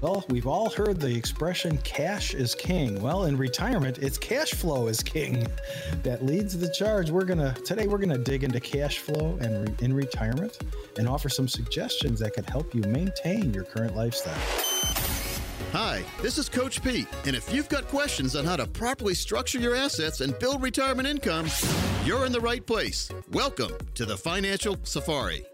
Well, we've all heard the expression cash is king. Well, in retirement, it's cash flow is king. That leads the charge. We're going to today we're going to dig into cash flow and re, in retirement and offer some suggestions that could help you maintain your current lifestyle. Hi, this is Coach Pete, and if you've got questions on how to properly structure your assets and build retirement income, you're in the right place. Welcome to the Financial Safari.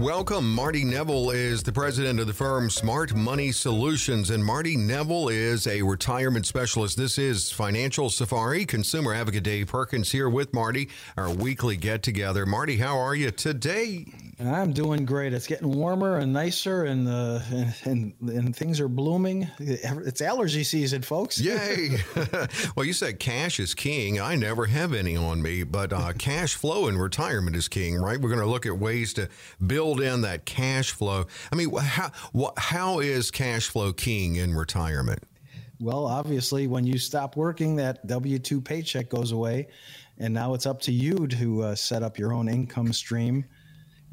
Welcome. Marty Nevel is the president of the firm Smart Money Solutions, and Marty Nevel is a retirement specialist. This is Financial Safari. Consumer advocate Dave Perkins here with Marty, our weekly get together. Marty, how are you today? I'm doing great. It's getting warmer and nicer, and uh, and, and things are blooming. It's allergy season, folks. Yay! well, you said cash is king. I never have any on me, but uh, cash flow in retirement is king, right? We're going to look at ways to build build in that cash flow. I mean, how how is cash flow king in retirement? Well, obviously, when you stop working, that W two paycheck goes away, and now it's up to you to uh, set up your own income stream.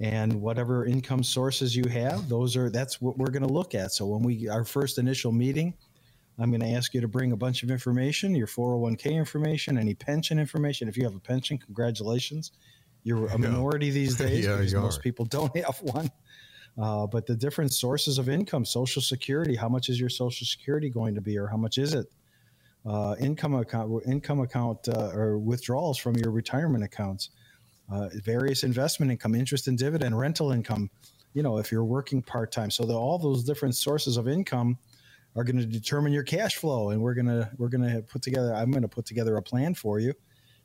And whatever income sources you have, those are that's what we're going to look at. So when we our first initial meeting, I'm going to ask you to bring a bunch of information, your 401k information, any pension information. If you have a pension, congratulations. You're a minority these days yeah, because most people don't have one. Uh, but the different sources of income, Social Security, how much is your Social Security going to be, or how much is it? Uh, income account, income account, uh, or withdrawals from your retirement accounts, uh, various investment income, interest and dividend, rental income. You know, if you're working part time, so the, all those different sources of income are going to determine your cash flow, and we're gonna we're gonna put together. I'm going to put together a plan for you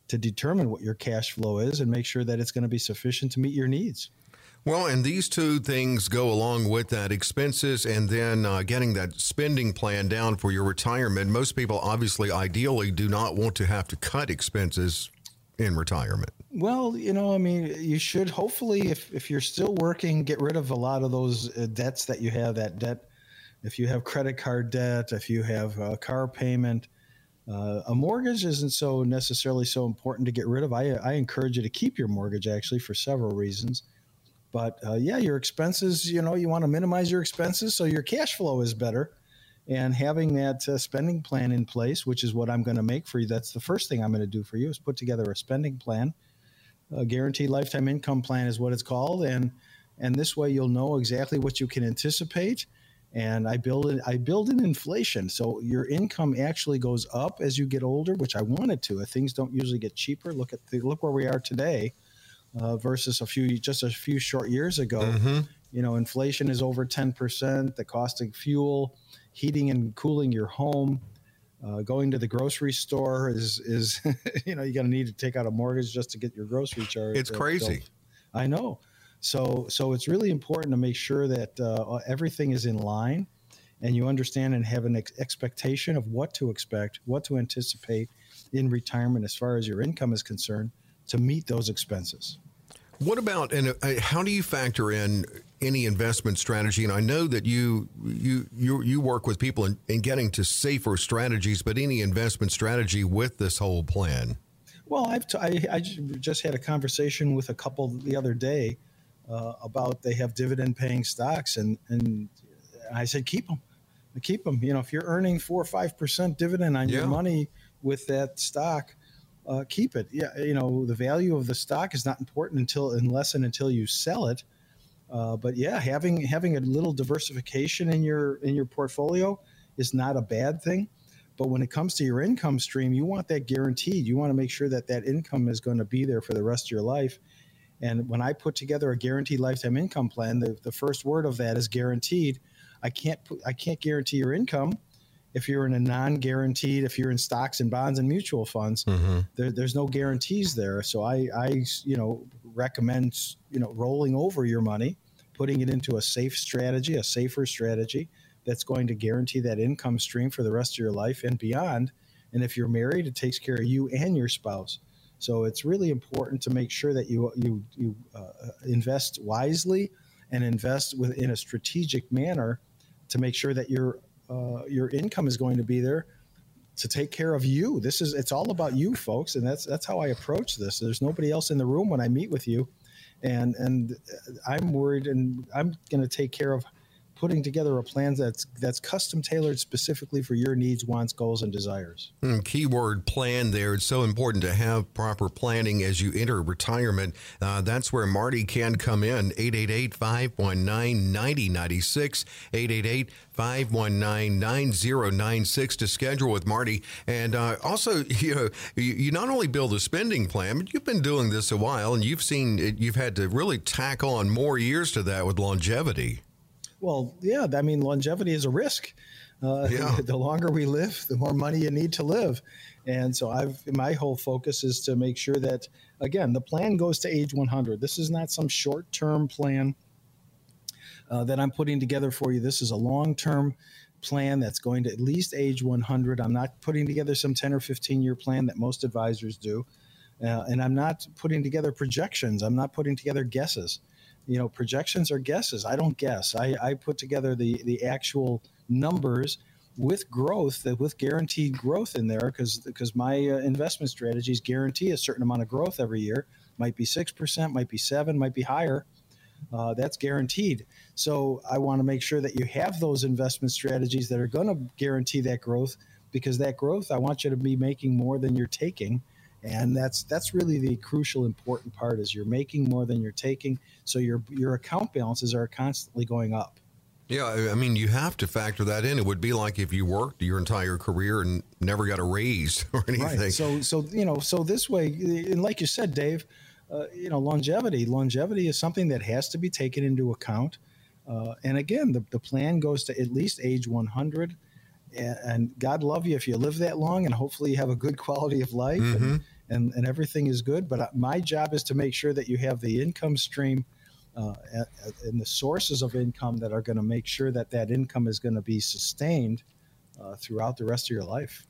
to determine what your cash flow is and make sure that it's going to be sufficient to meet your needs. Well, and these two things go along with that expenses and then uh, getting that spending plan down for your retirement. Most people, obviously, ideally, do not want to have to cut expenses in retirement. Well, you know, I mean, you should hopefully, if, if you're still working, get rid of a lot of those uh, debts that you have. That debt, if you have credit card debt, if you have a car payment, uh, a mortgage isn't so necessarily so important to get rid of. I, I encourage you to keep your mortgage actually for several reasons. But uh, yeah, your expenses, you know, you want to minimize your expenses so your cash flow is better. And having that uh, spending plan in place, which is what I'm going to make for you, that's the first thing I'm going to do for you is put together a spending plan. A guaranteed lifetime income plan is what it's called. And, and this way you'll know exactly what you can anticipate and I build it. I build in inflation, so your income actually goes up as you get older, which I wanted to. Things don't usually get cheaper. Look at the, look where we are today uh, versus a few just a few short years ago. Mm-hmm. You know, inflation is over ten percent. The cost of fuel, heating and cooling your home, uh, going to the grocery store is is you know you're going to need to take out a mortgage just to get your grocery charge. It's crazy. I know. So, so it's really important to make sure that uh, everything is in line and you understand and have an ex- expectation of what to expect, what to anticipate in retirement as far as your income is concerned to meet those expenses. What about and uh, how do you factor in any investment strategy? And I know that you you you, you work with people in, in getting to safer strategies, but any investment strategy with this whole plan? Well, I've t- I, I just had a conversation with a couple the other day uh, about they have dividend paying stocks, and and I said keep them, keep them. You know, if you're earning four or five percent dividend on yeah. your money with that stock, uh, keep it. Yeah, you know, the value of the stock is not important until unless and until you sell it. Uh, but yeah, having having a little diversification in your in your portfolio is not a bad thing. But when it comes to your income stream, you want that guaranteed. You want to make sure that that income is going to be there for the rest of your life. And when I put together a guaranteed lifetime income plan, the, the first word of that is guaranteed. I can't put, I can't guarantee your income if you're in a non-guaranteed, if you're in stocks and bonds and mutual funds, mm-hmm. there, there's no guarantees there. So I, I, you know, recommend you know rolling over your money, putting it into a safe strategy, a safer strategy that's going to guarantee that income stream for the rest of your life and beyond. And if you're married, it takes care of you and your spouse. So it's really important to make sure that you you you uh, invest wisely and invest within a strategic manner to make sure that your uh, your income is going to be there to take care of you. This is it's all about you, folks, and that's that's how I approach this. There's nobody else in the room when I meet with you, and and I'm worried, and I'm going to take care of putting together a plan that's that's custom tailored specifically for your needs, wants, goals, and desires. Mm, keyword plan there. It's so important to have proper planning as you enter retirement. Uh, that's where Marty can come in. 888 519 9096. 888 519 9096 to schedule with Marty. And uh, also, you know, you, you not only build a spending plan, but you've been doing this a while and you've seen, you've had to really tack on more years to that with longevity. Well, yeah, I mean, longevity is a risk. Uh, yeah. The longer we live, the more money you need to live. And so I've my whole focus is to make sure that again the plan goes to age 100. This is not some short-term plan uh, that I'm putting together for you. This is a long-term plan that's going to at least age 100. I'm not putting together some 10 or 15 year plan that most advisors do. Uh, and I'm not putting together projections. I'm not putting together guesses you know, projections are guesses. I don't guess. I, I put together the the actual numbers with growth, with guaranteed growth in there, because because my uh, investment strategies guarantee a certain amount of growth every year. Might be six percent, might be seven, might be higher. Uh, that's guaranteed. So I want to make sure that you have those investment strategies that are going to guarantee that growth, because that growth, I want you to be making more than you're taking and that's that's really the crucial important part is you're making more than you're taking. So your your account balances are constantly going up. Yeah i mean you have to factor that in. It would be like if you worked your entire career and never got a raise or anything. Right. so so you know so this way and like you said dave uh, you know longevity longevity is something that has to be taken into account. Uh, and again the, the plan goes to at least age 100 and, God love you if you live that long, and hopefully you have a good quality of life. Mm-hmm. and, and, and, everything is good. But my job is to make sure that you have the income stream uh, and the sources of income that are going to make sure that that income is going to be sustained uh, throughout the rest of your life.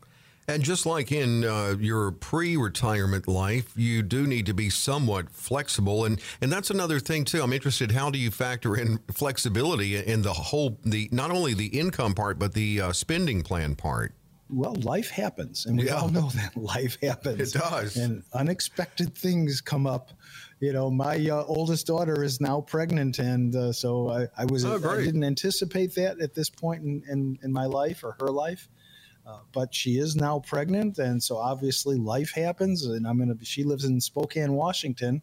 And just like in uh, your pre-retirement life, you do need to be somewhat flexible, and and that's another thing too. I'm interested. How do you factor in flexibility in the whole the not only the income part but the uh, spending plan part? Well, life happens, and we yeah. all know that life happens. It does, and unexpected things come up. You know, my uh, oldest daughter is now pregnant, and uh, so I, I was oh, I didn't anticipate that at this point in, in, in my life or her life uh, but she is now pregnant, and so obviously life happens. And I'm gonna. She lives in Spokane, Washington.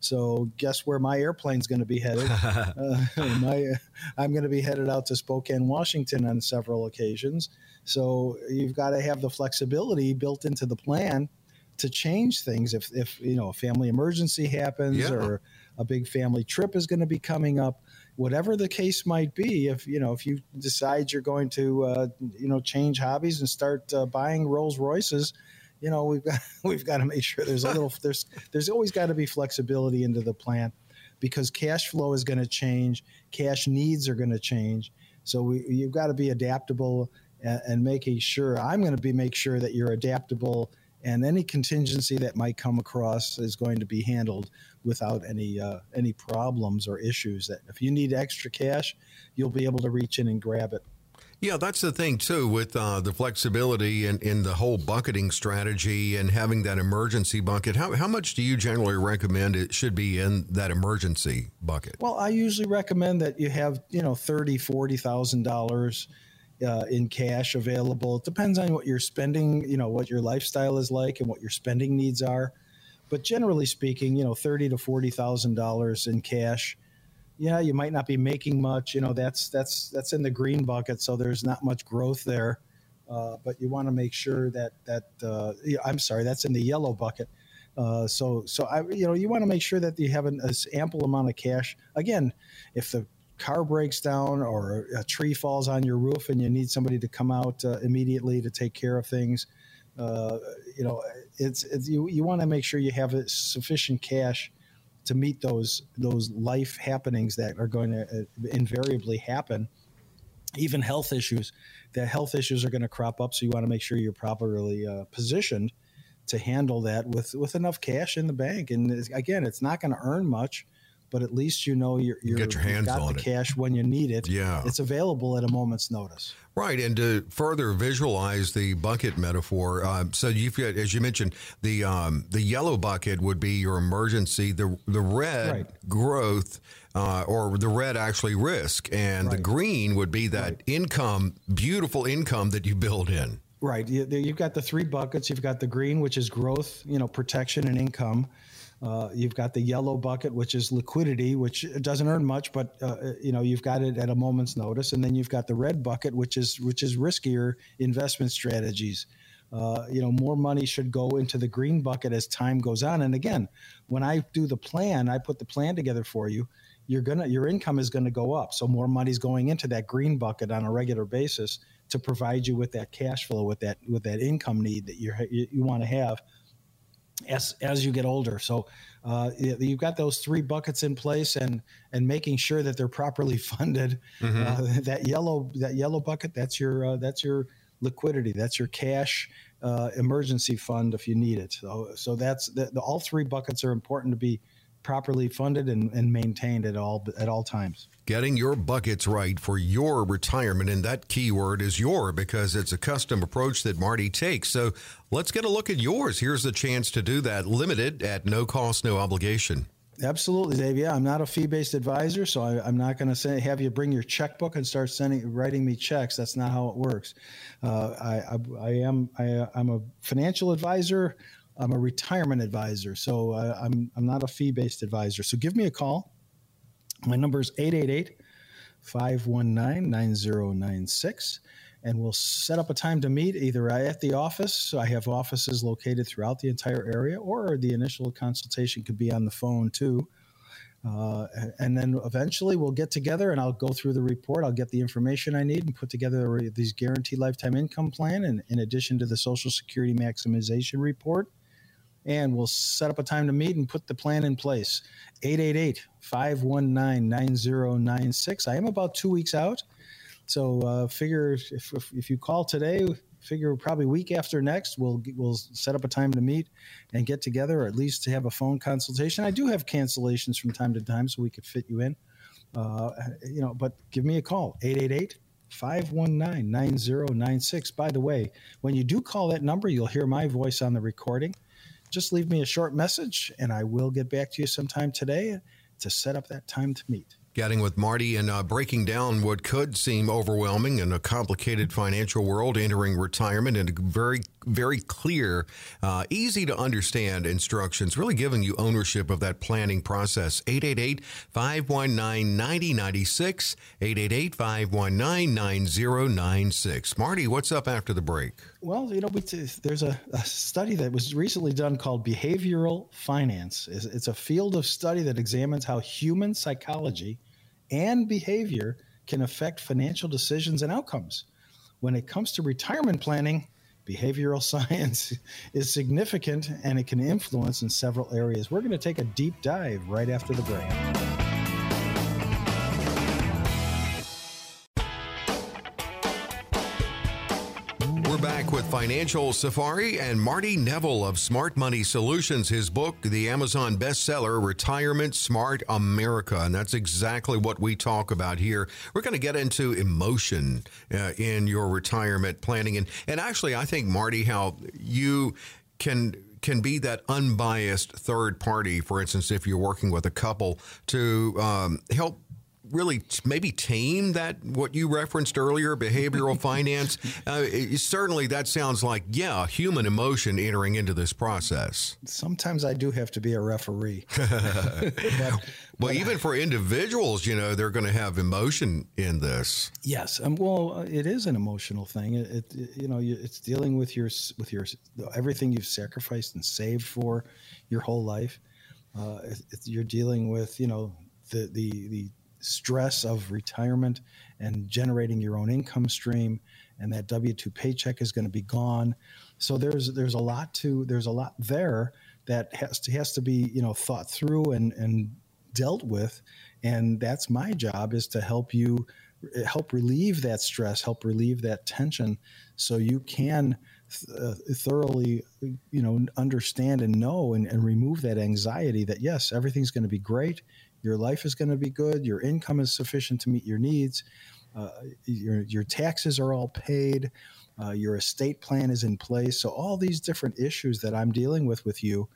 So guess where my airplane's going to be headed? uh, my, I'm going to be headed out to Spokane, Washington on several occasions. So you've got to have the flexibility built into the plan to change things if, if you know a family emergency happens yeah. or a big family trip is going to be coming up whatever the case might be, if you know if you decide you're going to uh, you know change hobbies and start uh, buying Rolls Royces, you know we've got we've got to make sure there's a little there's there's always got to be flexibility into the plan because cash flow is going to change, cash needs are going to change. So we, you've got to be adaptable and, and making sure I'm going to be make sure that you're adaptable and any contingency that might come across is going to be handled without any uh, any problems or issues. That if you need extra cash, you'll be able to reach in and grab it. Yeah, that's the thing too with uh, the flexibility and in, in the whole bucketing strategy and having that emergency bucket. How, how much do you generally recommend it should be in that emergency bucket? Well, I usually recommend that you have you know thirty, forty thousand dollars uh, in cash available. It depends on what you're spending, you know, what your lifestyle is like and what your spending needs are. But generally speaking, you know, thirty to forty thousand dollars in cash. Yeah, you might not be making much. You know, that's that's that's in the green bucket, so there's not much growth there. Uh, but you want to make sure that that uh, I'm sorry, that's in the yellow bucket. Uh, so so I you know you want to make sure that you have an ample amount of cash. Again, if the car breaks down or a tree falls on your roof and you need somebody to come out uh, immediately to take care of things, uh, you know, it's, it's you, you want to make sure you have sufficient cash to meet those those life happenings that are going to uh, invariably happen. Even health issues, that health issues are going to crop up, so you want to make sure you're properly uh, positioned to handle that with with enough cash in the bank. And again, it's not going to earn much but at least you know you're, you're get your hands got on the it. cash when you need it. Yeah, it's available at a moment's notice. Right, and to further visualize the bucket metaphor, uh, so you've got, as you mentioned, the um, the yellow bucket would be your emergency. The the red right. growth uh, or the red actually risk, and right. the green would be that right. income, beautiful income that you build in. Right. You've got the three buckets. You've got the green, which is growth, you know, protection and income. Uh, you've got the yellow bucket, which is liquidity, which doesn't earn much, but uh, you know you've got it at a moment's notice. And then you've got the red bucket, which is which is riskier investment strategies. Uh, you know, more money should go into the green bucket as time goes on. And again, when I do the plan, I put the plan together for you. You're gonna your income is gonna go up, so more money's going into that green bucket on a regular basis to provide you with that cash flow, with that with that income need that you you, you want to have as as you get older. So uh, you've got those three buckets in place, and and making sure that they're properly funded. Mm-hmm. Uh, that yellow that yellow bucket that's your uh, that's your liquidity. That's your cash uh, emergency fund if you need it. So so that's the, the, all three buckets are important to be properly funded and, and maintained at all at all times. Getting your buckets right for your retirement, and that keyword is your because it's a custom approach that Marty takes. So let's get a look at yours. Here's the chance to do that, limited at no cost, no obligation. Absolutely, Dave. Yeah, I'm not a fee-based advisor, so I, am not going to say have you bring your checkbook and start sending writing me checks. That's not how it works. Uh, I, I, I, am I, I'm a financial advisor. I'm a retirement advisor, so uh, I'm I'm not a fee based advisor. So give me a call. My number is 888 519 9096, and we'll set up a time to meet either at the office. I have offices located throughout the entire area, or the initial consultation could be on the phone too. Uh, and then eventually we'll get together and I'll go through the report. I'll get the information I need and put together these guaranteed lifetime income plan. And in addition to the Social Security maximization report, and we'll set up a time to meet and put the plan in place. 888 519 9096. I am about two weeks out. So uh, figure if, if, if, you call today, figure probably week after next, we'll, we'll set up a time to meet and get together, or at least to have a phone consultation. I do have cancellations from time to time, so we could fit you in. Uh, you know, but give me a call, 888 519 9096. By the way, when you do call that number, you'll hear my voice on the recording just leave me a short message and I will get back to you sometime today to set up that time to meet. Getting with Marty and uh, breaking down what could seem overwhelming in a complicated financial world, entering retirement, and very, very clear, uh, easy to understand instructions, really giving you ownership of that planning process. 888 519 9096. 888 519 9096. Marty, what's up after the break? Well, you know, there's a, a, study that was recently done called behavioral finance. It's a field of study that examines how human psychology and behavior can affect financial decisions and outcomes. When it comes to retirement planning, behavioral science is significant and it can influence in several areas. We're going to take a deep dive right after the break. Financial Safari and Marty Nevel of Smart Money Solutions. His book, the Amazon bestseller, Retirement Smart America. And that's exactly what we talk about here. We're going to get into emotion uh, in your retirement planning. And, and actually, I think, Marty, how you can can be that unbiased third party, for instance, if you're working with a couple to um, help really maybe tame that what you referenced earlier behavioral finance? Uh, it, certainly that sounds like yeah human emotion entering into this process. Sometimes i do have to be a referee. But, well but, even for individuals you know they're going to have emotion in this. Yes um, well it is an emotional thing. It, it you know it's dealing with your with your everything you've sacrificed and saved for your whole life. Uh, you're dealing with you know the the the stress of retirement and generating your own income stream and that w2 paycheck is going to be gone. So there's there's a lot to there's a lot there that has to has to be you know thought through and and dealt with. And that's my job is to help you help relieve that stress help relieve that tension so you can uh, thoroughly you know understand and know and, and remove that anxiety that yes everything's going to be great your life is going to be good, your income is sufficient to meet your needs, uh, your, your taxes are all paid, uh, your estate plan is in place. So, all these different issues that I'm dealing with with you,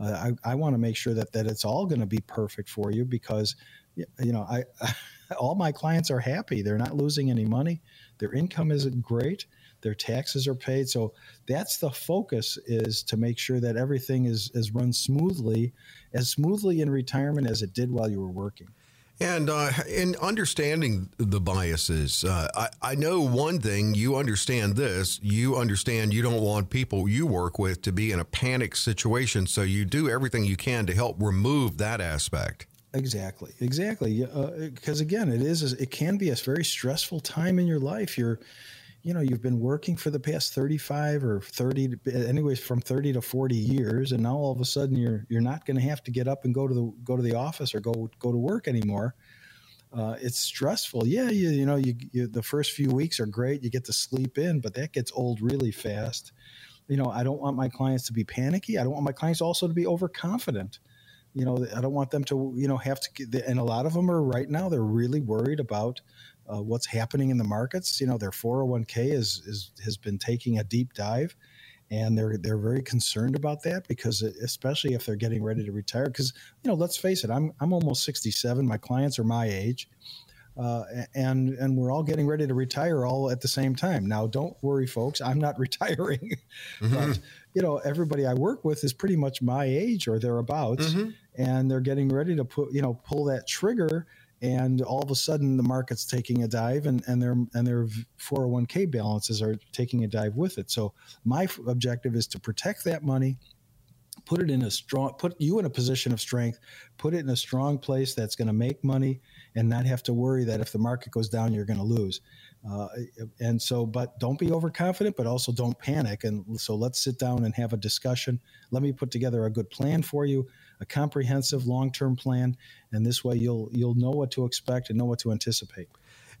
uh, I, I want to make sure that, that it's all going to be perfect for you because you know, I, all my clients are happy. They're not losing any money. Their income isn't great. Their taxes are paid. So that's the focus is to make sure that everything is, is run smoothly, as smoothly in retirement as it did while you were working. And uh, in understanding the biases, uh, I, I know one thing. You understand this. You understand you don't want people you work with to be in a panic situation. So you do everything you can to help remove that aspect. Exactly, exactly. Because uh, again, it is it can be a very stressful time in your life. You're, you know, you've been working for the past thirty five or thirty, anyways, from thirty to forty years, and now all of a sudden you're you're not going to have to get up and go to the go to the office or go go to work anymore. Uh, it's stressful. Yeah, you, you know, you, you, the first few weeks are great. You get to sleep in, but that gets old really fast. You know, I don't want my clients to be panicky. I don't want my clients also to be overconfident you know i don't want them to you know have to and a lot of them are right now they're really worried about uh, what's happening in the markets you know their 401k is, is has been taking a deep dive and they're they're very concerned about that because especially if they're getting ready to retire because you know let's face it i'm i'm almost 67 my clients are my age uh, and and we're all getting ready to retire all at the same time. Now, don't worry, folks. I'm not retiring, mm-hmm. but you know, everybody I work with is pretty much my age or thereabouts, mm-hmm. and they're getting ready to put you know pull that trigger. And all of a sudden, the market's taking a dive, and, and their and their 401k balances are taking a dive with it. So my objective is to protect that money, put it in a strong put you in a position of strength put it in a strong place that's going to make money and not have to worry that if the market goes down you're going to lose. Uh, and so but don't be overconfident but also don't panic. And so let's sit down and have a discussion. Let me put together a good plan for you a comprehensive long-term plan and this way you'll you'll know what to expect and know what to anticipate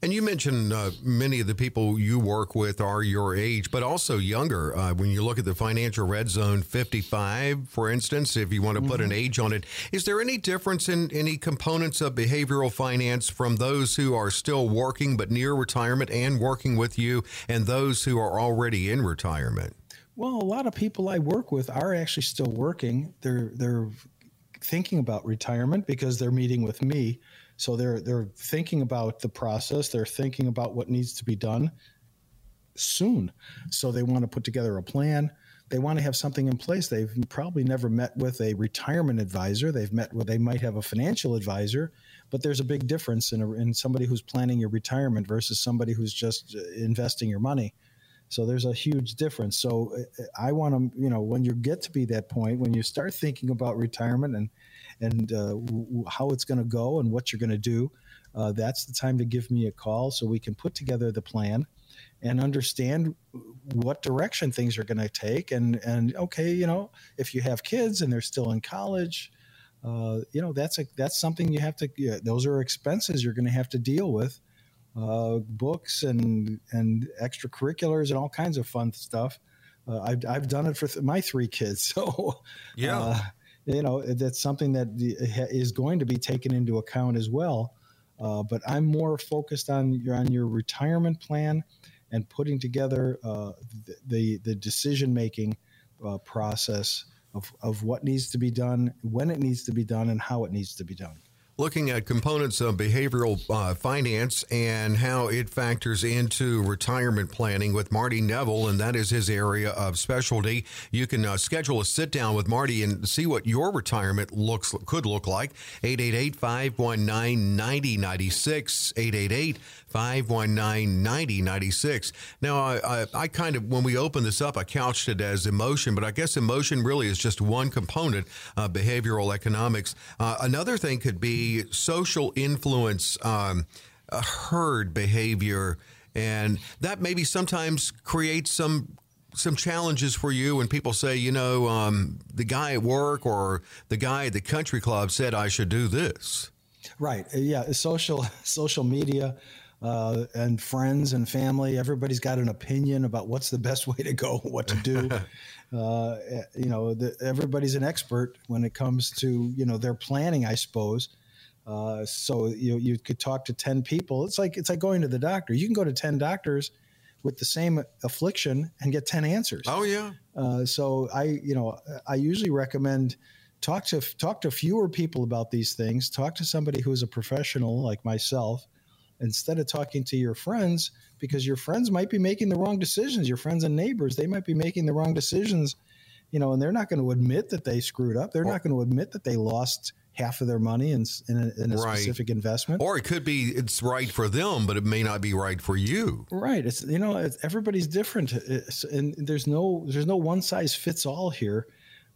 and you mentioned uh, many of the people you work with are your age, but also younger. Uh, when you look at the financial red zone 55, for instance, if you want to mm-hmm. put an mm-hmm. age on it, is there any difference in any components of behavioral finance from those who are still working but near retirement and working with you and those who are already in retirement? Well, a lot of people I work with are actually still working. They're they're thinking about retirement because they're meeting with me so they're they're thinking about the process. They're thinking about what needs to be done soon. So they want to put together a plan. They want to have something in place. They've probably never met with a retirement advisor. They've met with they might have a financial advisor, but there's a big difference in a, in somebody who's planning your retirement versus somebody who's just uh, investing your money. So there's a huge difference. So uh, I want to, you know, when you get to be that point, when you start thinking about retirement and and uh, w- how it's going to go and what you're going to do, uh, that's the time to give me a call so we can put together the plan and understand what direction things are going to take. And and okay, you know, if you have kids and they're still in college, uh, you know that's a that's something you have to. Yeah, those are expenses you're going to have to deal with. Uh, books and and extracurriculars and all kinds of fun stuff. Uh, I've, I've done it for th- my three kids, so yeah, uh, you know that's something that is going to be taken into account as well. Uh, but I'm more focused on your on your retirement plan and putting together uh, the, the, the decision making uh, process of of what needs to be done, when it needs to be done, and how it needs to be done looking at components of behavioral uh, finance and how it factors into retirement planning with Marty Nevel, and that is his area of specialty. You can uh, schedule a sit down with Marty and see what your retirement looks could look like. 888 519 9096. 888 519 9096. Now, I, I, I, kind of, when we opened this up, I couched it as emotion, but I guess emotion really is just one component of behavioral economics. Uh, another thing could be social influence, um, herd behavior, and that maybe sometimes creates some some challenges for you when people say, you know, um, the guy at work or the guy at the country club said I should do this. Right. Yeah. Social social media uh, and friends and family. Everybody's got an opinion about what's the best way to go, what to do. uh, you know, the, everybody's an expert when it comes to you know their planning, I suppose. Uh, so you you could talk to ten people. It's like it's like going to the doctor. You can go to ten doctors with the same affliction and get ten answers. Oh yeah. Uh, so I you know I usually recommend talk to talk to fewer people about these things. Talk to somebody who's a professional like myself instead of talking to your friends because your friends might be making the wrong decisions. Your friends and neighbors, they might be making the wrong decisions, you know, and they're not going to admit that they screwed up. They're not going to admit that they lost half of their money in, in a, in a right. specific investment. Or it could be it's right for them, but it may not be right for you. Right. It's you know it's, everybody's different, it's, and there's no there's no one size fits all here.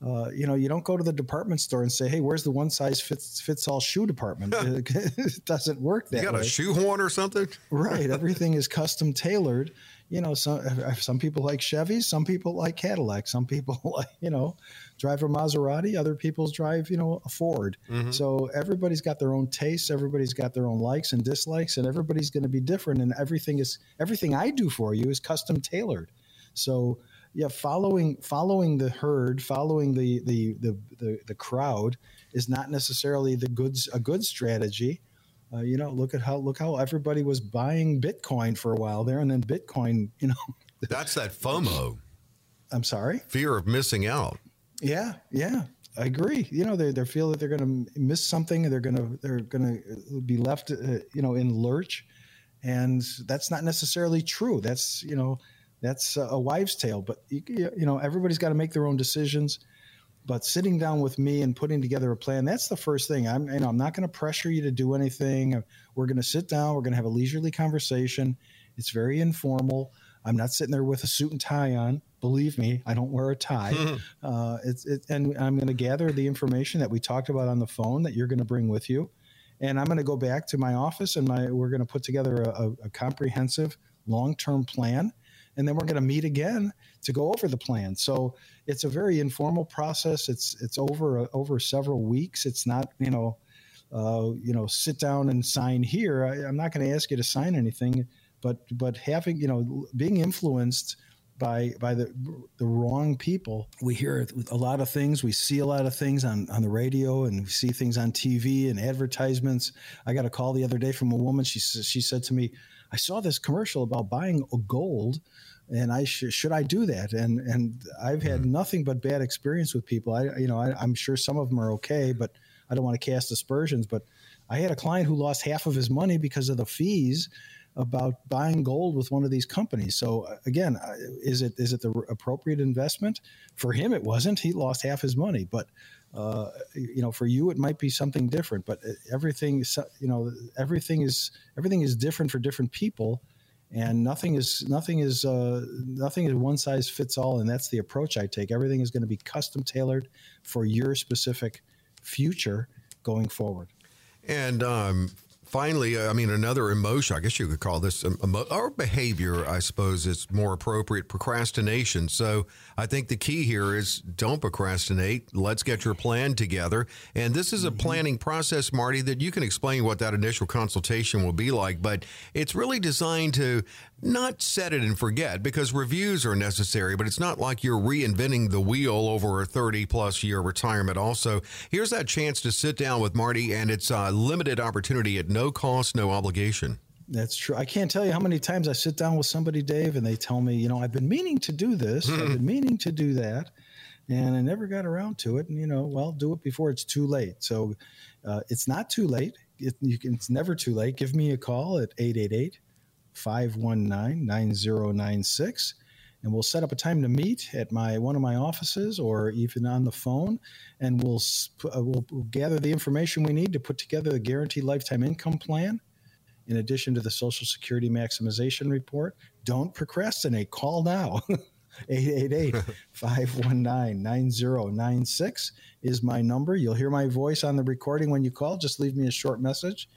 Uh, you know, you don't go to the department store and say, "Hey, where's the one size fits fits all shoe department?" it doesn't work that way. You got way. a shoehorn or something, right? Everything is custom tailored. You know, some some people like Chevys, some people like Cadillac, some people like you know drive a Maserati, other people drive you know a Ford. Mm-hmm. So everybody's got their own tastes, everybody's got their own likes and dislikes, and everybody's going to be different. And everything is everything I do for you is custom tailored. So yeah, following following the herd, following the the the the, the crowd is not necessarily the goods a good strategy. Uh, you know, look at how look how everybody was buying Bitcoin for a while there, and then Bitcoin, you know, that's that FOMO. I'm sorry, fear of missing out. Yeah, yeah, I agree. You know, they they feel that they're going to miss something, they're going to they're going to be left, uh, you know, in lurch, and that's not necessarily true. That's you know that's a wives' tale. But you, you know, everybody's got to make their own decisions. But sitting down with me and putting together a plan, that's the first thing. I'm, you know, I'm not going to pressure you to do anything. We're going to sit down. We're going to have a leisurely conversation. It's very informal. I'm not sitting there with a suit and tie on. Believe me, I don't wear a tie. uh, it's, it, and I'm going to gather the information that we talked about on the phone that you're going to bring with you, and I'm going to go back to my office and my we're going to put together a, a comprehensive long-term plan and then we're going to meet again to go over the plan. So it's a very informal process. It's it's over over several weeks. It's not you know uh, you know sit down and sign here. I, I'm not going to ask you to sign anything, but but having you know being influenced by by the the wrong people. We hear a lot of things. We see a lot of things on on the radio, and we see things on TV and advertisements. I got a call the other day from a woman. She she said to me, I saw this commercial about buying gold and I sh- should I do that? And and I've had mm-hmm. nothing but bad experience with people. I you know I, am sure some of them are okay, but I don't want to cast aspersions. But I had a client who lost half of his money because of the fees about buying gold with one of these companies. So uh, again, is it is it the appropriate investment for him? It wasn't. He lost half his money, but uh, you know, for you, it might be something different. But uh, everything, you know, everything is everything is different for different people, and nothing is nothing is uh, nothing is one size fits all. And that's the approach I take. Everything is going to be custom tailored for your specific future going forward. And um, finally, I mean, another emotion, I guess you could call this emo- our behavior, I suppose is more appropriate procrastination. So I think the key here is don't procrastinate. Let's get your plan together. And this is a mm-hmm. planning process, Marty, that you can explain what that initial consultation will be like, but it's really designed to not set it and forget because reviews are necessary, but it's not like you're reinventing the wheel over a 30 plus year retirement. Also, here's that chance to sit down with Marty, and it's a limited opportunity at no cost, no obligation. That's true. I can't tell you how many times I sit down with somebody, Dave, and they tell me, you know, I've been meaning to do this, I've been meaning to do that, and I never got around to it. And you know, well, do it before it's too late. So uh, it's not too late. It, can, it's never too late. Give me a call at 888 519 9096 and we'll set up a time to meet at my one of my offices or even on the phone. And we'll uh, we'll, we'll gather the information we need to put together the guaranteed lifetime income plan in addition to the social security maximization report. Don't procrastinate. Call now. 888-519-9096 is my number you'll hear my voice on the recording when you call just leave me a short message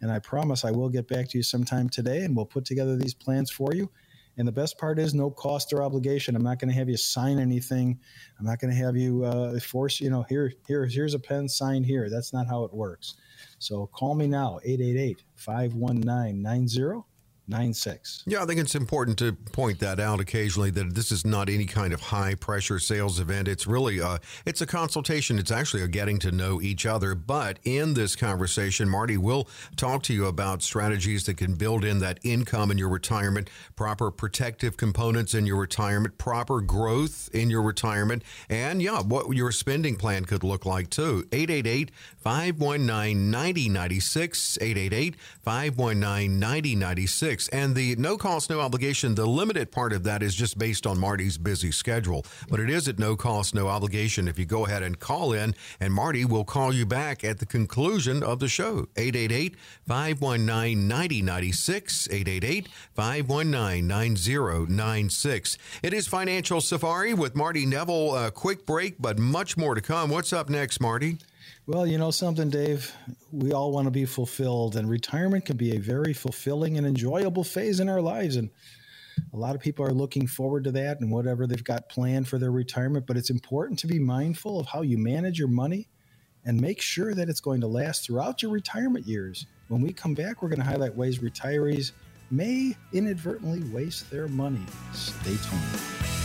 and i promise i will get back to you sometime today and we'll put together these plans for you and the best part is no cost or obligation. I'm not going to have you sign anything. I'm not going to have you uh, force, you know, here, here, here's a pen, sign here. That's not how it works. So call me now, 888 519 96. Yeah, I think it's important to point that out occasionally that this is not any kind of high pressure sales event. It's really a, it's a consultation. It's actually a getting to know each other. But in this conversation, Marty will talk to you about strategies that can build in that income in your retirement, proper protective components in your retirement, proper growth in your retirement, and yeah, what your spending plan could look like too. 888 519 9096, 888 519 9096 and the no cost, no obligation, the limited part of that is just based on Marty's busy schedule. But it is at no cost, no obligation if you go ahead and call in, and Marty will call you back at the conclusion of the show. 888 519 9096. 888 519 9096. It is Financial Safari with Marty Nevel. A quick break, but much more to come. What's up next, Marty? Well, you know something, Dave? We all want to be fulfilled, and retirement can be a very fulfilling and enjoyable phase in our lives. And a lot of people are looking forward to that and whatever they've got planned for their retirement. But it's important to be mindful of how you manage your money and make sure that it's going to last throughout your retirement years. When we come back, we're going to highlight ways retirees may inadvertently waste their money. Stay tuned.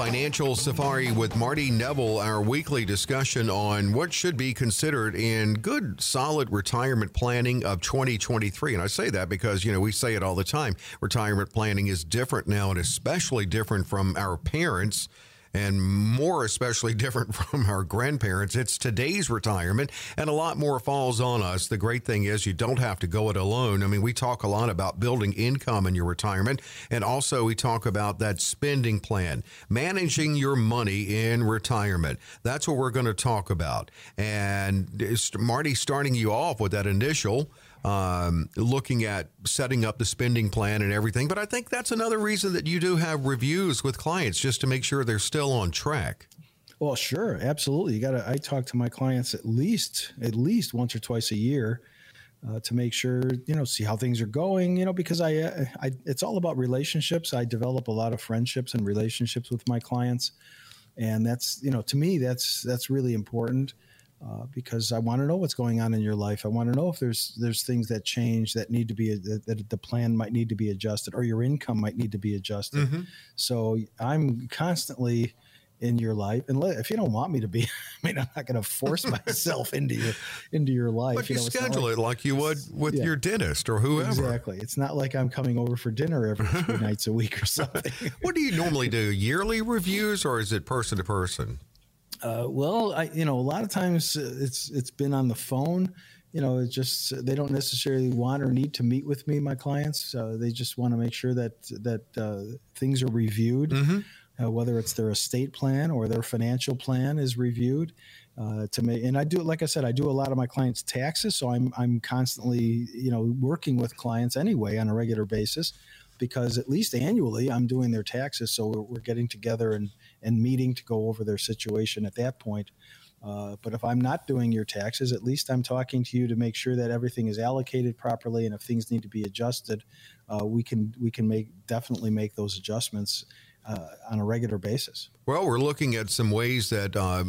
Financial Safari with Marty Nevel, our weekly discussion on what should be considered in good, solid retirement planning of 2023. And I say that because, you know, we say it all the time. Retirement planning is different now and especially different from our parents and more especially different from our grandparents. It's today's retirement, and a lot more falls on us. The great thing is you don't have to go it alone. I mean, we talk a lot about building income in your retirement, and also we talk about that spending plan, managing your money in retirement. That's what we're going to talk about. And Marty starting you off with that initial um, looking at setting up the spending plan and everything. But I think that's another reason that you do have reviews with clients just to make sure they're still on track. Well, sure, absolutely. You got to. I talk to my clients at least at least once or twice a year uh, to make sure you know see how things are going. You know, because I, uh, I it's all about relationships. I develop a lot of friendships and relationships with my clients, and that's you know to me that's that's really important uh, because I want to know what's going on in your life. I want to know if there's there's things that change that need to be that, that the plan might need to be adjusted or your income might need to be adjusted. Mm-hmm. So I'm constantly in your life, and if you don't want me to be, I mean, I'm not going to force myself into your into your life. But you, you know, schedule like, it like you would with yeah, your dentist or whoever. Exactly. It's not like I'm coming over for dinner every three nights a week or something. what do you normally do? Yearly reviews, or is it person to person? Uh, well, I, you know, a lot of times uh, it's it's been on the phone. You know, it's just they don't necessarily want or need to meet with me, my clients. Uh, they just want to make sure that that uh, things are reviewed, mm-hmm. Uh, whether it's their estate plan or their financial plan is reviewed. Uh, to make and I do like I said I do a lot of my clients taxes so I'm I'm constantly you know working with clients anyway on a regular basis because at least annually I'm doing their taxes so we're, we're getting together and and meeting to go over their situation at that point. Uh, but if I'm not doing your taxes, at least I'm talking to you to make sure that everything is allocated properly, and if things need to be adjusted, uh, we can we can make definitely make those adjustments uh, on a regular basis. Well, we're looking at some ways that uh,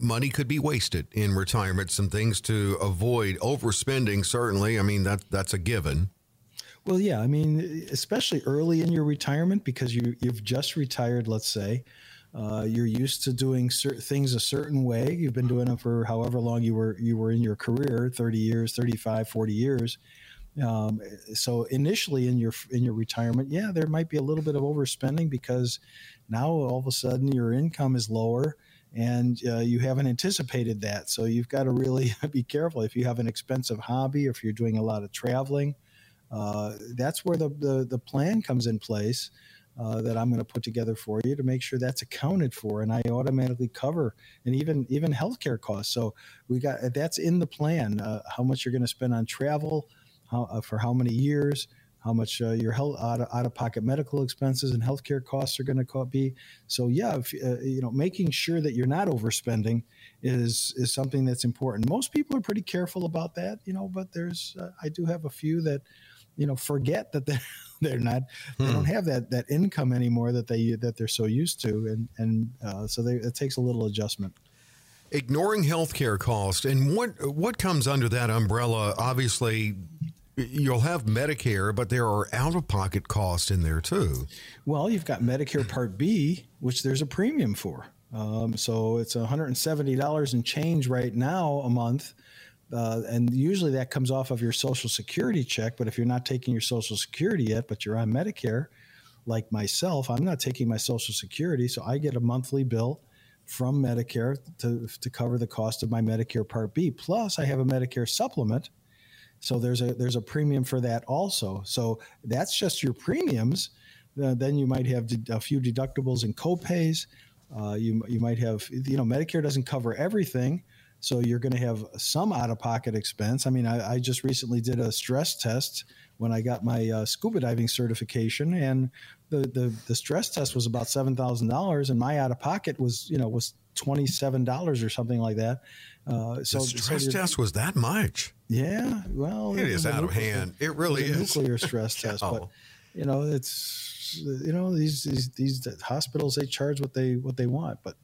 money could be wasted in retirement, some things to avoid overspending. Certainly, I mean that that's a given. Well, yeah, I mean, especially early in your retirement because you you've just retired, let's say. Uh, you're used to doing certain things a certain way. You've been doing them for however long you were you were in your career 30 years, 35, 40 years. Um, so initially in your in your retirement, yeah, there might be a little bit of overspending because now all of a sudden your income is lower and uh, you haven't anticipated that. So you've got to really be careful if you have an expensive hobby, or if you're doing a lot of traveling. Uh, that's where the, the, the plan comes in place uh, that I'm going to put together for you to make sure that's accounted for, and I automatically cover and even even healthcare costs. So we got that's in the plan. Uh, how much you're going to spend on travel, how, uh, for how many years, how much uh, your health out of, out of pocket medical expenses and healthcare costs are going to be. So yeah, if, uh, you know, making sure that you're not overspending is is something that's important. Most people are pretty careful about that, you know, but there's uh, I do have a few that you know forget that they're they're not hmm. they don't have that that income anymore that they that they're so used to. And and uh, so they, it takes a little adjustment. Ignoring healthcare costs and what what comes under that umbrella obviously you'll have medicare but there are out-of-pocket costs in there too. Well you've got medicare part b which there's a premium for. Um, so it's $170 and change right now a month uh, and usually that comes off of your social security check but if you're not taking your social security yet but you're on medicare like myself i'm not taking my social security so i get a monthly bill from Medicare to, to cover the cost of my Medicare Part B. Plus, I have a Medicare supplement. So there's a there's a premium for that also. So that's just your premiums. Uh, then you might have a few deductibles and copays. Uh, you you might have you know Medicare doesn't cover everything, so you're going to have some out of pocket expense. I mean, I, I, just recently did a stress test when I got my uh, scuba diving certification, and the, the, the stress test was about seven thousand dollars, and my out of pocket was you know was twenty seven dollars or something like that. Uh, so the stress so test was that much. Yeah, well, it is out nuclear, of hand. It really is nuclear stress test, but you know it's you know these, these these hospitals they charge what they what they want, but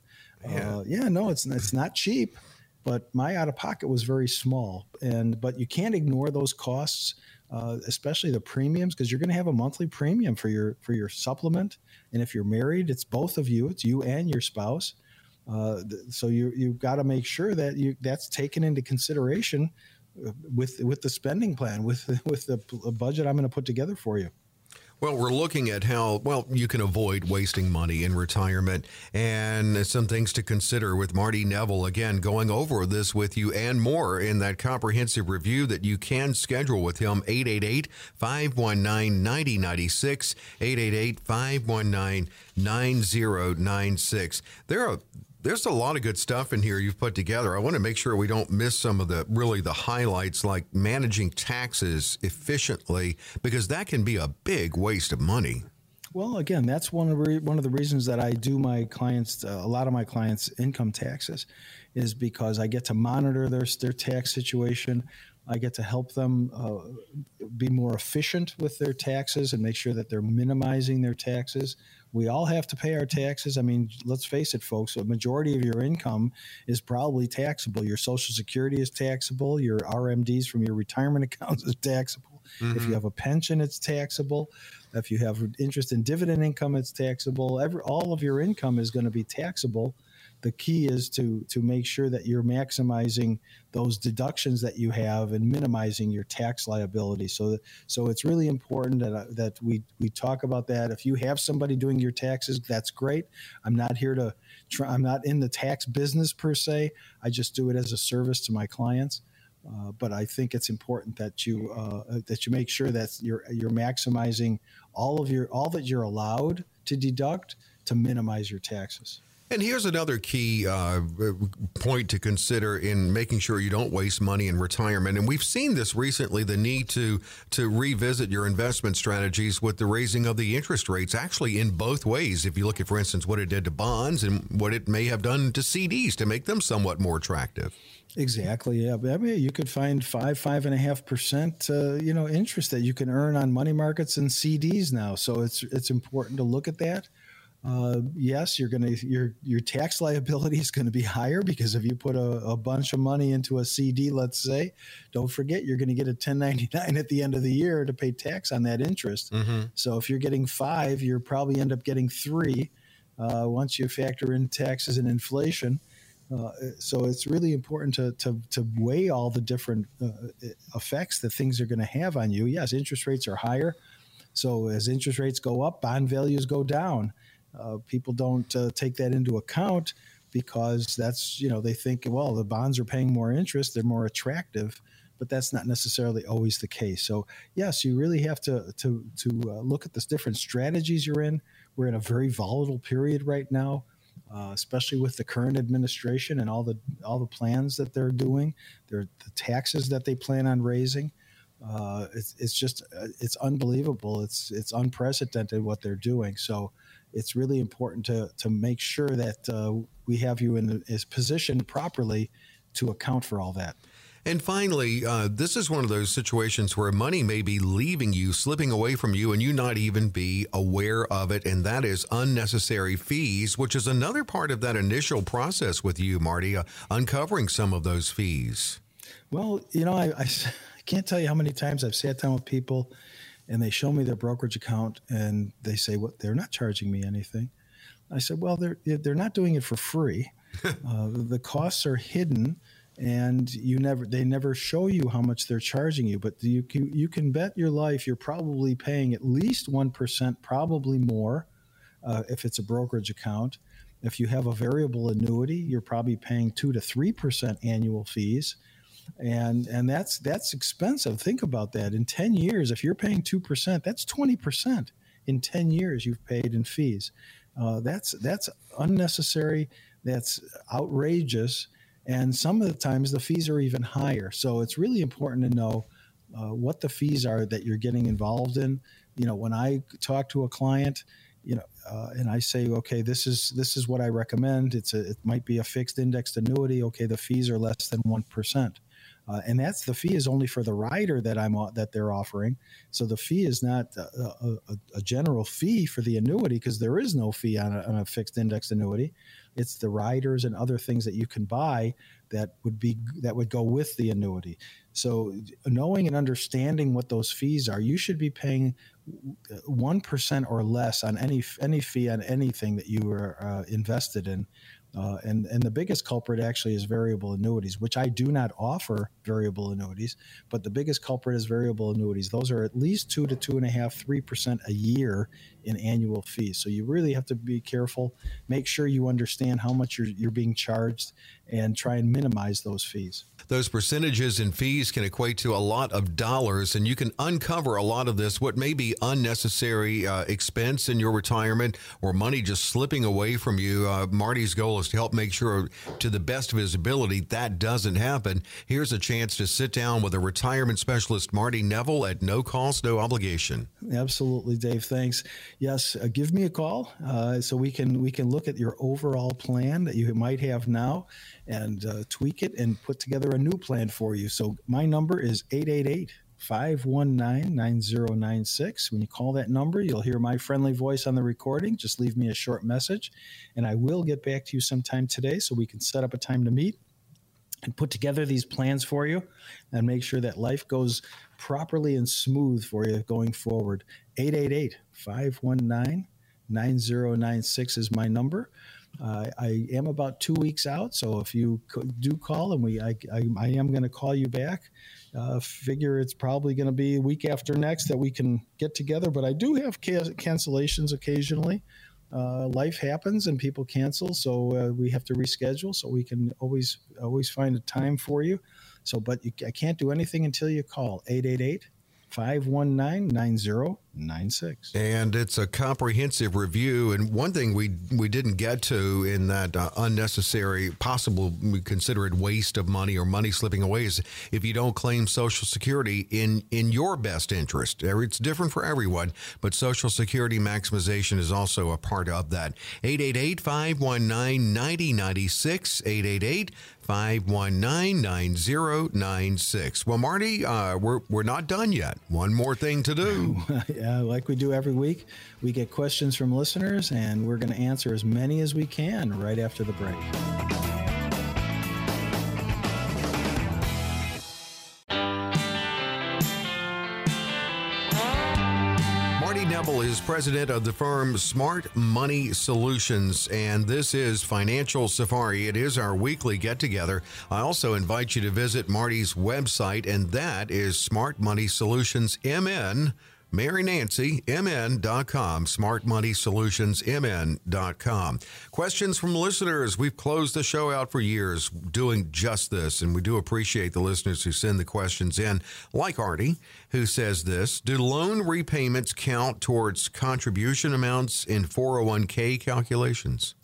uh, yeah, no, it's it's not cheap. But my out of pocket was very small, and but you can't ignore those costs uh, especially the premiums, because you're going to have a monthly premium for your for your supplement. And if you're married, it's both of you. It's you and your spouse. Uh, so you you've got to make sure that you that's taken into consideration uh, with with the spending plan, with with the budget I'm going to put together for you. Well, we're looking at how, well, you can avoid wasting money in retirement and some things to consider with Marty Nevel. Again, going over this with you and more in that comprehensive review that you can schedule with him. 888 519 9096. 888 519 9096. There are there's a lot of good stuff in here you've put together. I want to make sure we don't miss some of the really the highlights like managing taxes efficiently because that can be a big waste of money. Well, again, that's one of re- one of the reasons that I do my clients uh, a lot of my clients income taxes is because I get to monitor their their tax situation. I get to help them uh, be more efficient with their taxes and make sure that they're minimizing their taxes we all have to pay our taxes. I mean, let's face it, folks, a majority of your income is probably taxable. Your Social Security is taxable, your RMDs from your retirement accounts is taxable. Mm-hmm. If you have a pension, it's taxable. If you have interest in dividend income, it's taxable. Every, all of your income is going to be taxable the key is to to make sure that you're maximizing those deductions that you have and minimizing your tax liability. So so it's really important that uh, that we we talk about that. If you have somebody doing your taxes, that's great. I'm not here to try, I'm not in the tax business per se. I just do it as a service to my clients. Uh, but I think it's important that you uh, that you make sure that you're you're maximizing all of your all that you're allowed to deduct to minimize your taxes. And here's another key uh, point to consider in making sure you don't waste money in retirement. And we've seen this recently: the need to to revisit your investment strategies with the raising of the interest rates. Actually, in both ways. If you look at, for instance, what it did to bonds and what it may have done to CDs to make them somewhat more attractive. Exactly. Yeah. I mean, you could find five, five and a half percent, uh, you know, interest that you can earn on money markets and CDs now. So it's it's important to look at that uh, yes, you're going to your your tax liability is going to be higher because if you put a, a, bunch of money into a CD, let's say, don't forget you're going to get a 1099 at the end of the year to pay tax on that interest. Mm-hmm. So if you're getting five, you're probably end up getting three uh, once you factor in taxes and inflation. Uh, so it's really important to, to, to weigh all the different uh, effects that things are going to have on you. Yes, interest rates are higher. So as interest rates go up, bond values go down. Uh, people don't uh, take that into account because that's you know they think well the bonds are paying more interest they're more attractive but that's not necessarily always the case. So yes you really have to to to uh, look at the different strategies you're in. We're in a very volatile period right now uh, especially with the current administration and all the all the plans that they're doing. The taxes that they plan on raising uh, it's, it's just uh, it's unbelievable. It's it's unprecedented what they're doing. So it's really important to to make sure that uh, we have you in a position properly to account for all that. And finally, uh, this is one of those situations where money may be leaving you, slipping away from you, and you not even be aware of it. And that is unnecessary fees, which is another part of that initial process with you, Marty, uh, uncovering some of those fees. Well, you know, I, I, I can't tell you how many times I've sat down with people and they show me their brokerage account and they say, well, they're not charging me anything. I said, well, they're, they're not doing it for free. uh, the costs are hidden and you never they never show you how much they're charging you but you can, you can bet your life you're probably paying at least 1% probably more uh, if it's a brokerage account if you have a variable annuity you're probably paying 2 to 3% annual fees and and that's that's expensive think about that in 10 years if you're paying 2% that's 20% in 10 years you've paid in fees uh, that's that's unnecessary that's outrageous and some of the times the fees are even higher. So it's really important to know uh, what the fees are that you're getting involved in. You know, when I talk to a client, you know, uh, and I say, okay, this is this is what I recommend. It's a it might be a fixed indexed annuity. Okay, the fees are less than one percent. Uh, and that's the fee is only for the rider that I'm that they're offering. So the fee is not a, a, a general fee for the annuity because there is no fee on a, on a fixed index annuity. It's the riders and other things that you can buy that would be that would go with the annuity. So knowing and understanding what those fees are, you should be paying one percent or less on any any fee on anything that you are uh, invested in. Uh, and and the biggest culprit actually is variable annuities, which I do not offer variable annuities, but the biggest culprit is variable annuities. Those are at least two to two and a half, three percent a year in annual fees. So you really have to be careful. Make sure you understand how much you're you're being charged, and try and minimize those fees. Those percentages and fees can equate to a lot of dollars, and you can uncover a lot of this, what may be unnecessary uh, expense in your retirement or money just slipping away from you. Uh, Marty's goal is to help make sure, to the best of his ability, that doesn't happen. Here's a chance to sit down with a retirement specialist, Marty Nevel, at no cost, no obligation. Absolutely, Dave. Thanks. Yes, uh, give me a call uh, so we can we can look at your overall plan that you might have now and uh, tweak it and put together a new plan for you. So my number is 888 519 9096. When you call that number, you'll hear my friendly voice on the recording. Just leave me a short message, and I will get back to you sometime today so we can set up a time to meet and put together these plans for you and make sure that life goes properly and smooth for you going forward. 888 519 9096 is my number. Uh, I am about two weeks out, so if you do call and we, I, I, I am going to call you back. Uh, figure it's probably going to be a week after next that we can get together. But I do have ca- cancellations occasionally. Uh, life happens and people cancel, so uh, we have to reschedule. So we can always always find a time for you. So, but you, I can't do anything until you call 888 519 9096. And it's a comprehensive review. And one thing we we didn't get to in that uh, unnecessary, possible, we consider it waste of money or money slipping away is if you don't claim Social Security in, in your best interest. It's different for everyone, but Social Security maximization is also a part of that. 888 519 9096. 888 519 9096. Well, Marty, uh, we're, we're not done yet. One more thing to do. yeah, like we do every week, we get questions from listeners, and we're going to answer as many as we can right after the break. Marty Nevel is president of the firm Smart Money Solutions, and this is Financial Safari. It is our weekly get together. I also invite you to visit Marty's website, and that is Smart Money Solutions MN MaryNancyMN.com, SmartMoneySolutionsMN.com. Questions from listeners. We've closed the show out for years doing just this, and we do appreciate the listeners who send the questions in, like Artie, who says this Do loan repayments count towards contribution amounts in 401k calculations?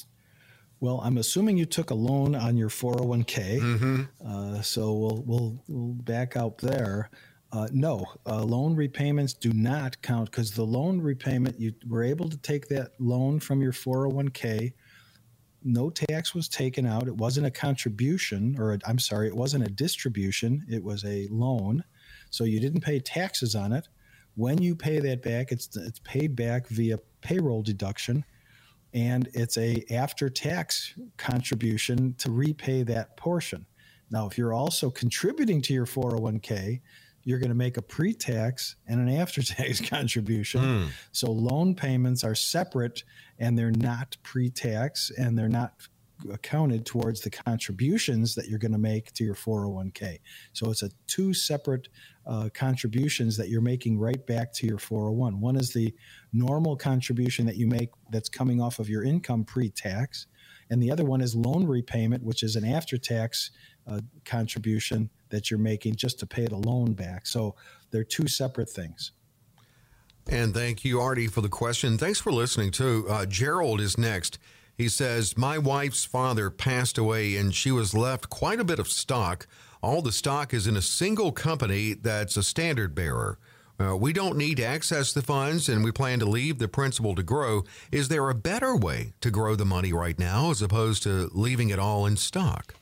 Well, I'm assuming you took a loan on your 401k, mm-hmm. uh, so we'll, we'll, we'll back out there. Uh, no, uh, loan repayments do not count because the loan repayment, you were able to take that loan from your 401k. no tax was taken out. It wasn't a contribution, or i am sorry, it wasn't a distribution. It was a loan, so you didn't pay taxes on it. When you pay that back, it's it's paid back via payroll deduction, and it's a after tax contribution to repay that portion. Now, if you're also contributing to your 401k, you're going to make a pre tax and an after tax contribution. Mm. So loan payments are separate and they're not pre tax and they're not accounted towards the contributions that you're going to make to your 401k. So it's a two separate uh, contributions that you're making right back to your 401. One is the normal contribution that you make that's coming off of your income pre tax, and the other one is loan repayment, which is an after tax uh, contribution that you're making just to pay the loan back. So they're two separate things. And thank you, Artie, for the question. Thanks for listening, too. Uh, Gerald is next. He says, My wife's father passed away and she was left quite a bit of stock. All the stock is in a single company that's a standard bearer. Uh, we don't need to access the funds and we plan to leave the principal to grow. Is there a better way to grow the money right now as opposed to leaving it all in stock?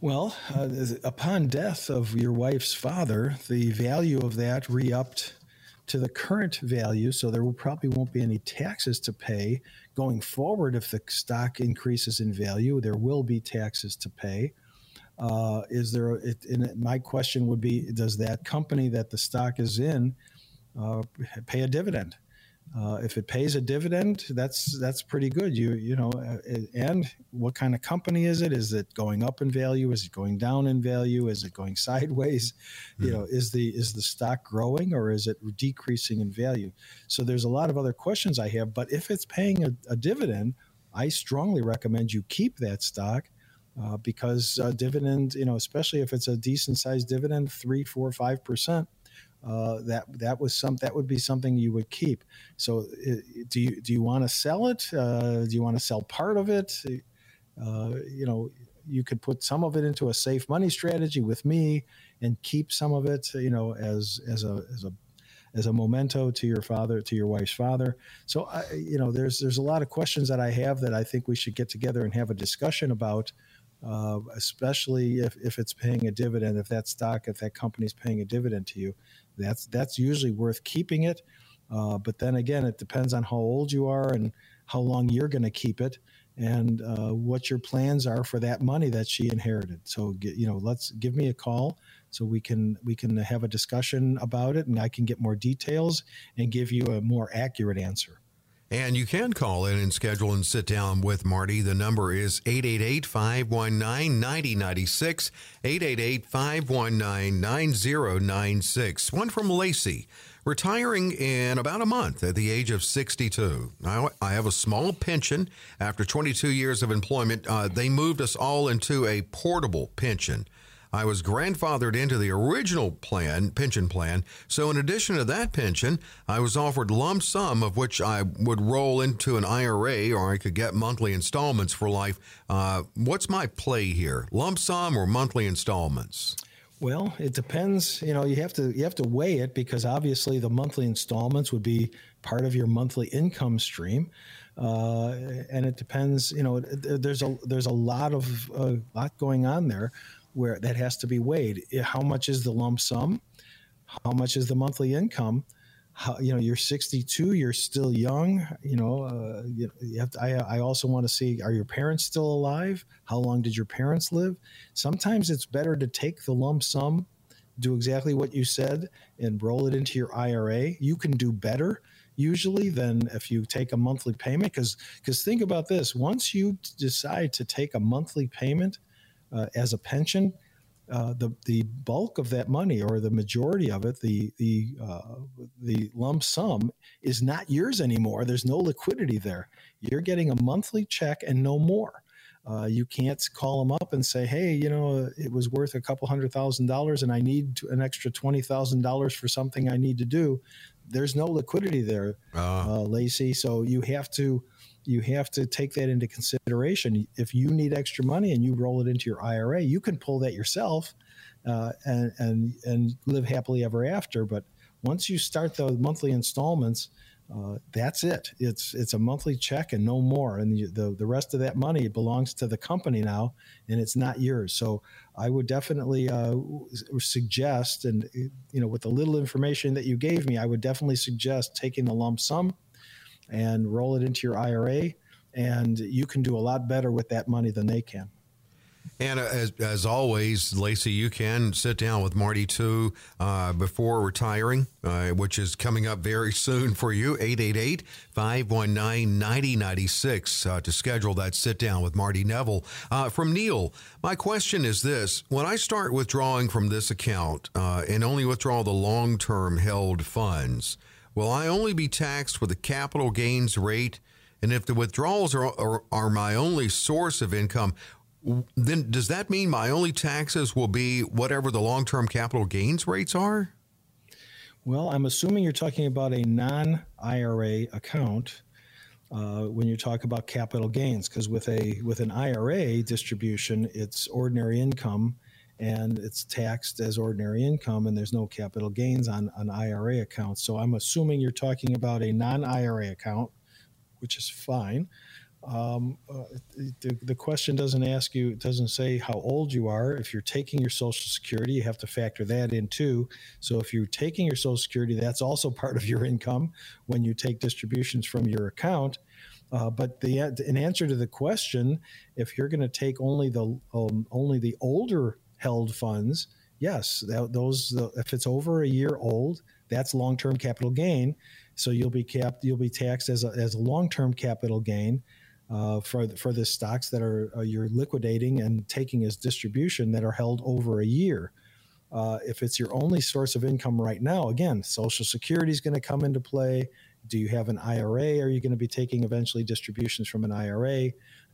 Well, uh, upon death of your wife's father, the value of that re upped to the current value, so there will probably won't be any taxes to pay going forward. If the stock increases in value, there will be taxes to pay. Uh, is there? It, my question would be: Does that company that the stock is in uh, pay a dividend? Uh, if it pays a dividend, that's that's pretty good. You you know, uh, and what kind of company is it? Is it going up in value? Is it going down in value? Is it going sideways? Mm-hmm. You hmm. know, is the is the stock growing or is it decreasing in value? So there's a lot of other questions I have. But if it's paying a, a dividend, I strongly recommend you keep that stock. Uh, because dividend, you know, especially if it's a decent sized dividend, three, four, five percent, uh, that that was some that would be something you would keep. So, do you do you want to sell it? Uh, do you want to sell part of it? Uh, you know, you could put some of it into a safe money strategy with me and keep some of it, you know, as as a as a as a memento to your father, to your wife's father. So, I, you know, there's there's a lot of questions that I have that I think we should get together and have a discussion about uh, especially if, if it's paying a dividend, if that stock, if that company's paying a dividend to you, that's that's usually worth keeping it. Uh, but then again, it depends on how old you are and how long you're going to keep it, and uh, what your plans are for that money that she inherited. So get, you know, let's give me a call so we can we can have a discussion about it, and I can get more details and give you a more accurate answer. And you can call in and schedule and sit down with Marty. The number is 888 519 9096. 888 519 9096. One from Lacey, retiring in about a month at the age of 62. Now, I have a small pension. After 22 years of employment, uh, they moved us all into a portable pension. I was grandfathered into the original plan, pension plan. So, in addition to that pension, I was offered lump sum of which I would roll into an IRA or I could get monthly installments for life. Uh, what's my play here? Lump sum or monthly installments? Well, it depends. You know, you have to you have to weigh it because obviously the monthly installments would be part of your monthly income stream, uh, and it depends. You know, there's a there's a lot of a lot going on there where that has to be weighed. How much is the lump sum? How much is the monthly income? How, you know, you're 62, you're still young. You know, uh, you, you, have to, I, I also want to see are your parents still alive? How long did your parents live? Sometimes it's better to take the lump sum, do exactly what you said, and roll it into your IRA. You can do better usually than if you take a monthly payment because because think about this once you decide to take a monthly payment uh, as a pension, uh, the the bulk of that money or the majority of it, the the uh, the lump sum is not yours anymore. There's no liquidity there. You're getting a monthly check and no more. Uh, you can't call them up and say, "Hey, you know, it was worth a couple hundred thousand dollars, and I need an extra twenty thousand dollars for something I need to do." There's no liquidity there, uh. Lacey. So you have to you have to take that into consideration. If you need extra money and you roll it into your IRA, you can pull that yourself uh, and, and, and live happily ever after. But once you start the monthly installments, Uh, that's it. It's it's a monthly check and no more. And the, the, the rest of that money belongs to the company now, and it's not yours. So I would definitely uh, suggest, and you know, with the little information that you gave me, I would definitely suggest taking the lump sum and roll it into your IRA, and you can do a lot better with that money than they can. And uh, as, as always, Lacey, you can sit down with Marty too uh, before retiring, uh, which is coming up very soon for you. 888 519 9096 uh, to schedule that sit down with Marty Nevel. Uh, from Neil, my question is this When I start withdrawing from this account uh, and only withdraw the long term held funds, will I only be taxed with the capital gains rate? And if the withdrawals are, are, are my only source of income, then does that mean my only taxes will be whatever the long term capital gains rates are? Well, I'm assuming you're talking about a non IRA account uh, when you talk about capital gains, because with a with an IRA distribution, it's ordinary income and it's taxed as ordinary income, and there's no capital gains on an IRA account. So I'm assuming you're talking about a non IRA account, which is fine. Um, uh, the, the question doesn't ask you, it doesn't say how old you are. If you're taking your Social Security, you have to factor that in too. So if you're taking your Social Security, that's also part of your income when you take distributions from your account. Uh, but the in answer to the question, if you're going to take only the um, only the older held funds, yes, that, those the, if it's over a year old, that's long-term capital gain. So you'll be capped, you'll be taxed as a, as a long-term capital gain uh, for for the stocks that are uh, you're liquidating and taking as distribution that are held over a year. Uh, if it's your only source of income right now, again, Social Security is going to come into play. Do you have an IRA? Are you going to be taking eventually distributions from an IRA?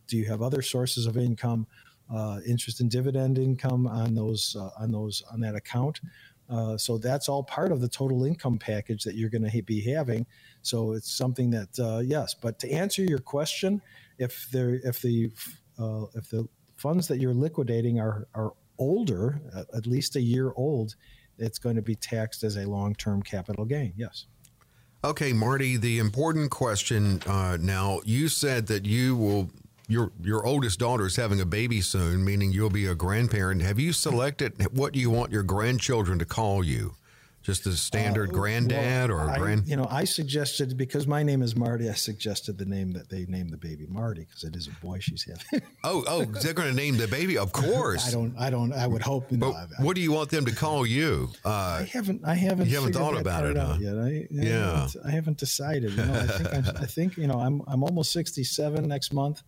Do you have other sources of income, uh, interest and dividend income on those uh, on those on that account? Uh, so that's all part of the total income package that you're going to be having. So it's something that uh, yes. But to answer your question, if there if the uh, if the funds that you're liquidating are are older, at least a year old, it's going to be taxed as a long term capital gain. Yes. Okay, Marty. The important question uh, now. You said that you will your your oldest daughter is having a baby soon, meaning you'll be a grandparent. Have you selected what you want your grandchildren to call you? Just a standard uh, granddad well, or I, grand? You know, I suggested because my name is Marty. I suggested the name that they name the baby Marty because it is a boy she's having. oh, oh, they're going to name the baby, of course. I don't, I don't, I would hope. But I, what do you want them to call you? Uh, I haven't, I haven't. You haven't thought about it huh? yet. I, yeah, haven't, I haven't decided. You know, I think, I'm, I think, you know, I'm, I'm almost 67 next month.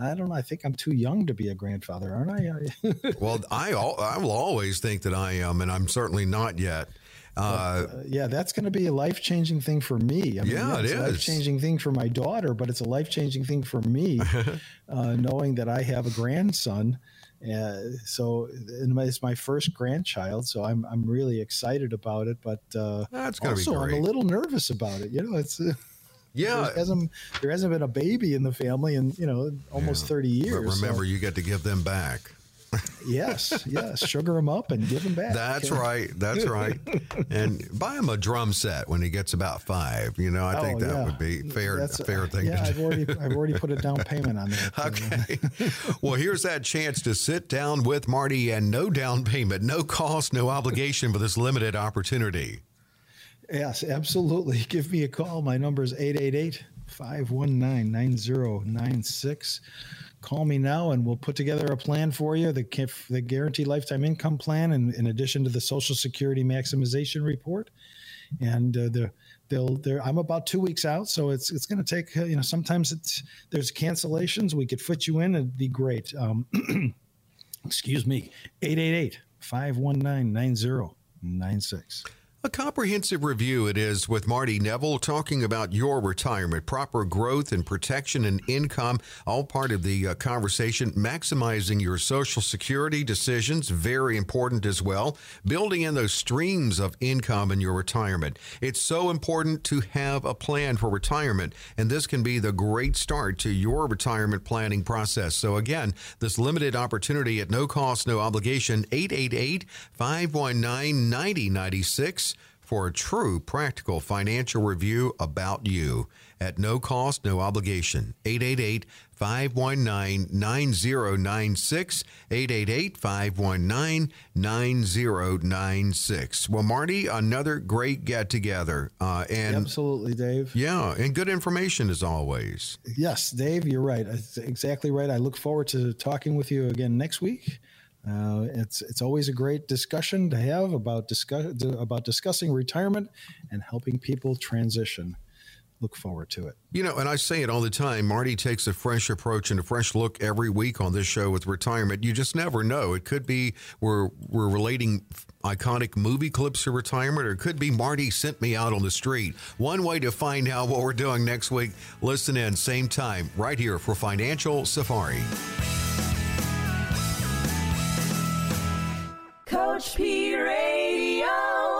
I don't know. I think I'm too young to be a grandfather, aren't I? well, I I will always think that I am, and I'm certainly not yet. Uh, but, uh, yeah, that's going to be a life changing thing for me. I mean, yeah, it's a life changing thing for my daughter, but it's a life changing thing for me, uh, knowing that I have a grandson. Uh, so it's my first grandchild, so I'm I'm really excited about it. But uh, that's also I'm a little nervous about it. You know, it's. Yeah, there hasn't, there hasn't been a baby in the family in you know almost yeah. thirty years. But remember, so. you get to give them back yes, yes. Sugar them up and give them back. That's right. That's right. And buy him a drum set when he gets about five. You know, I oh, think that yeah. would be fair. That's, fair thing. Yeah, I've already I've already put a down payment on that. okay. well, here's that chance to sit down with Marty and no down payment, no cost, no obligation for this limited opportunity. Yes, absolutely. Give me a call. My number is 888 519 9096 call me now and we'll put together a plan for you the, the guaranteed lifetime income plan and in addition to the social security maximization report. And uh, the they'll they're i'm about two weeks out so it's it's going to take uh, you know sometimes it's there's cancellations. We could fit you in it'd be great. Um, excuse me 888 519 9096 a comprehensive review it is with Marty Nevel talking about your retirement, proper growth and protection and income, all part of the uh, conversation. Maximizing your Social Security decisions, very important as well. Building in those streams of income in your retirement. It's so important to have a plan for retirement, and this can be the great start to your retirement planning process. So, again, this limited opportunity at no cost, no obligation 888 519 9096 for a true practical financial review about you at no cost, no obligation. 888 519 9096. 888 519 9096. Well, Marty, another great get together. Uh, and Absolutely, Dave. Yeah, and good information as always. Yes, Dave, you're right. That's exactly right. I look forward to talking with you again next week. Uh, it's it's always a great discussion to have about discuss about discussing retirement and helping people transition. Look forward to it. You know, and I say it all the time. Marty takes a fresh approach and a fresh look every week on this show with retirement. You just never know. It could be we're we're relating iconic movie clips to retirement, or it could be Marty sent me out on the street. One way to find out what we're doing next week. Listen in, same time, right here for Financial Safari. Coach P.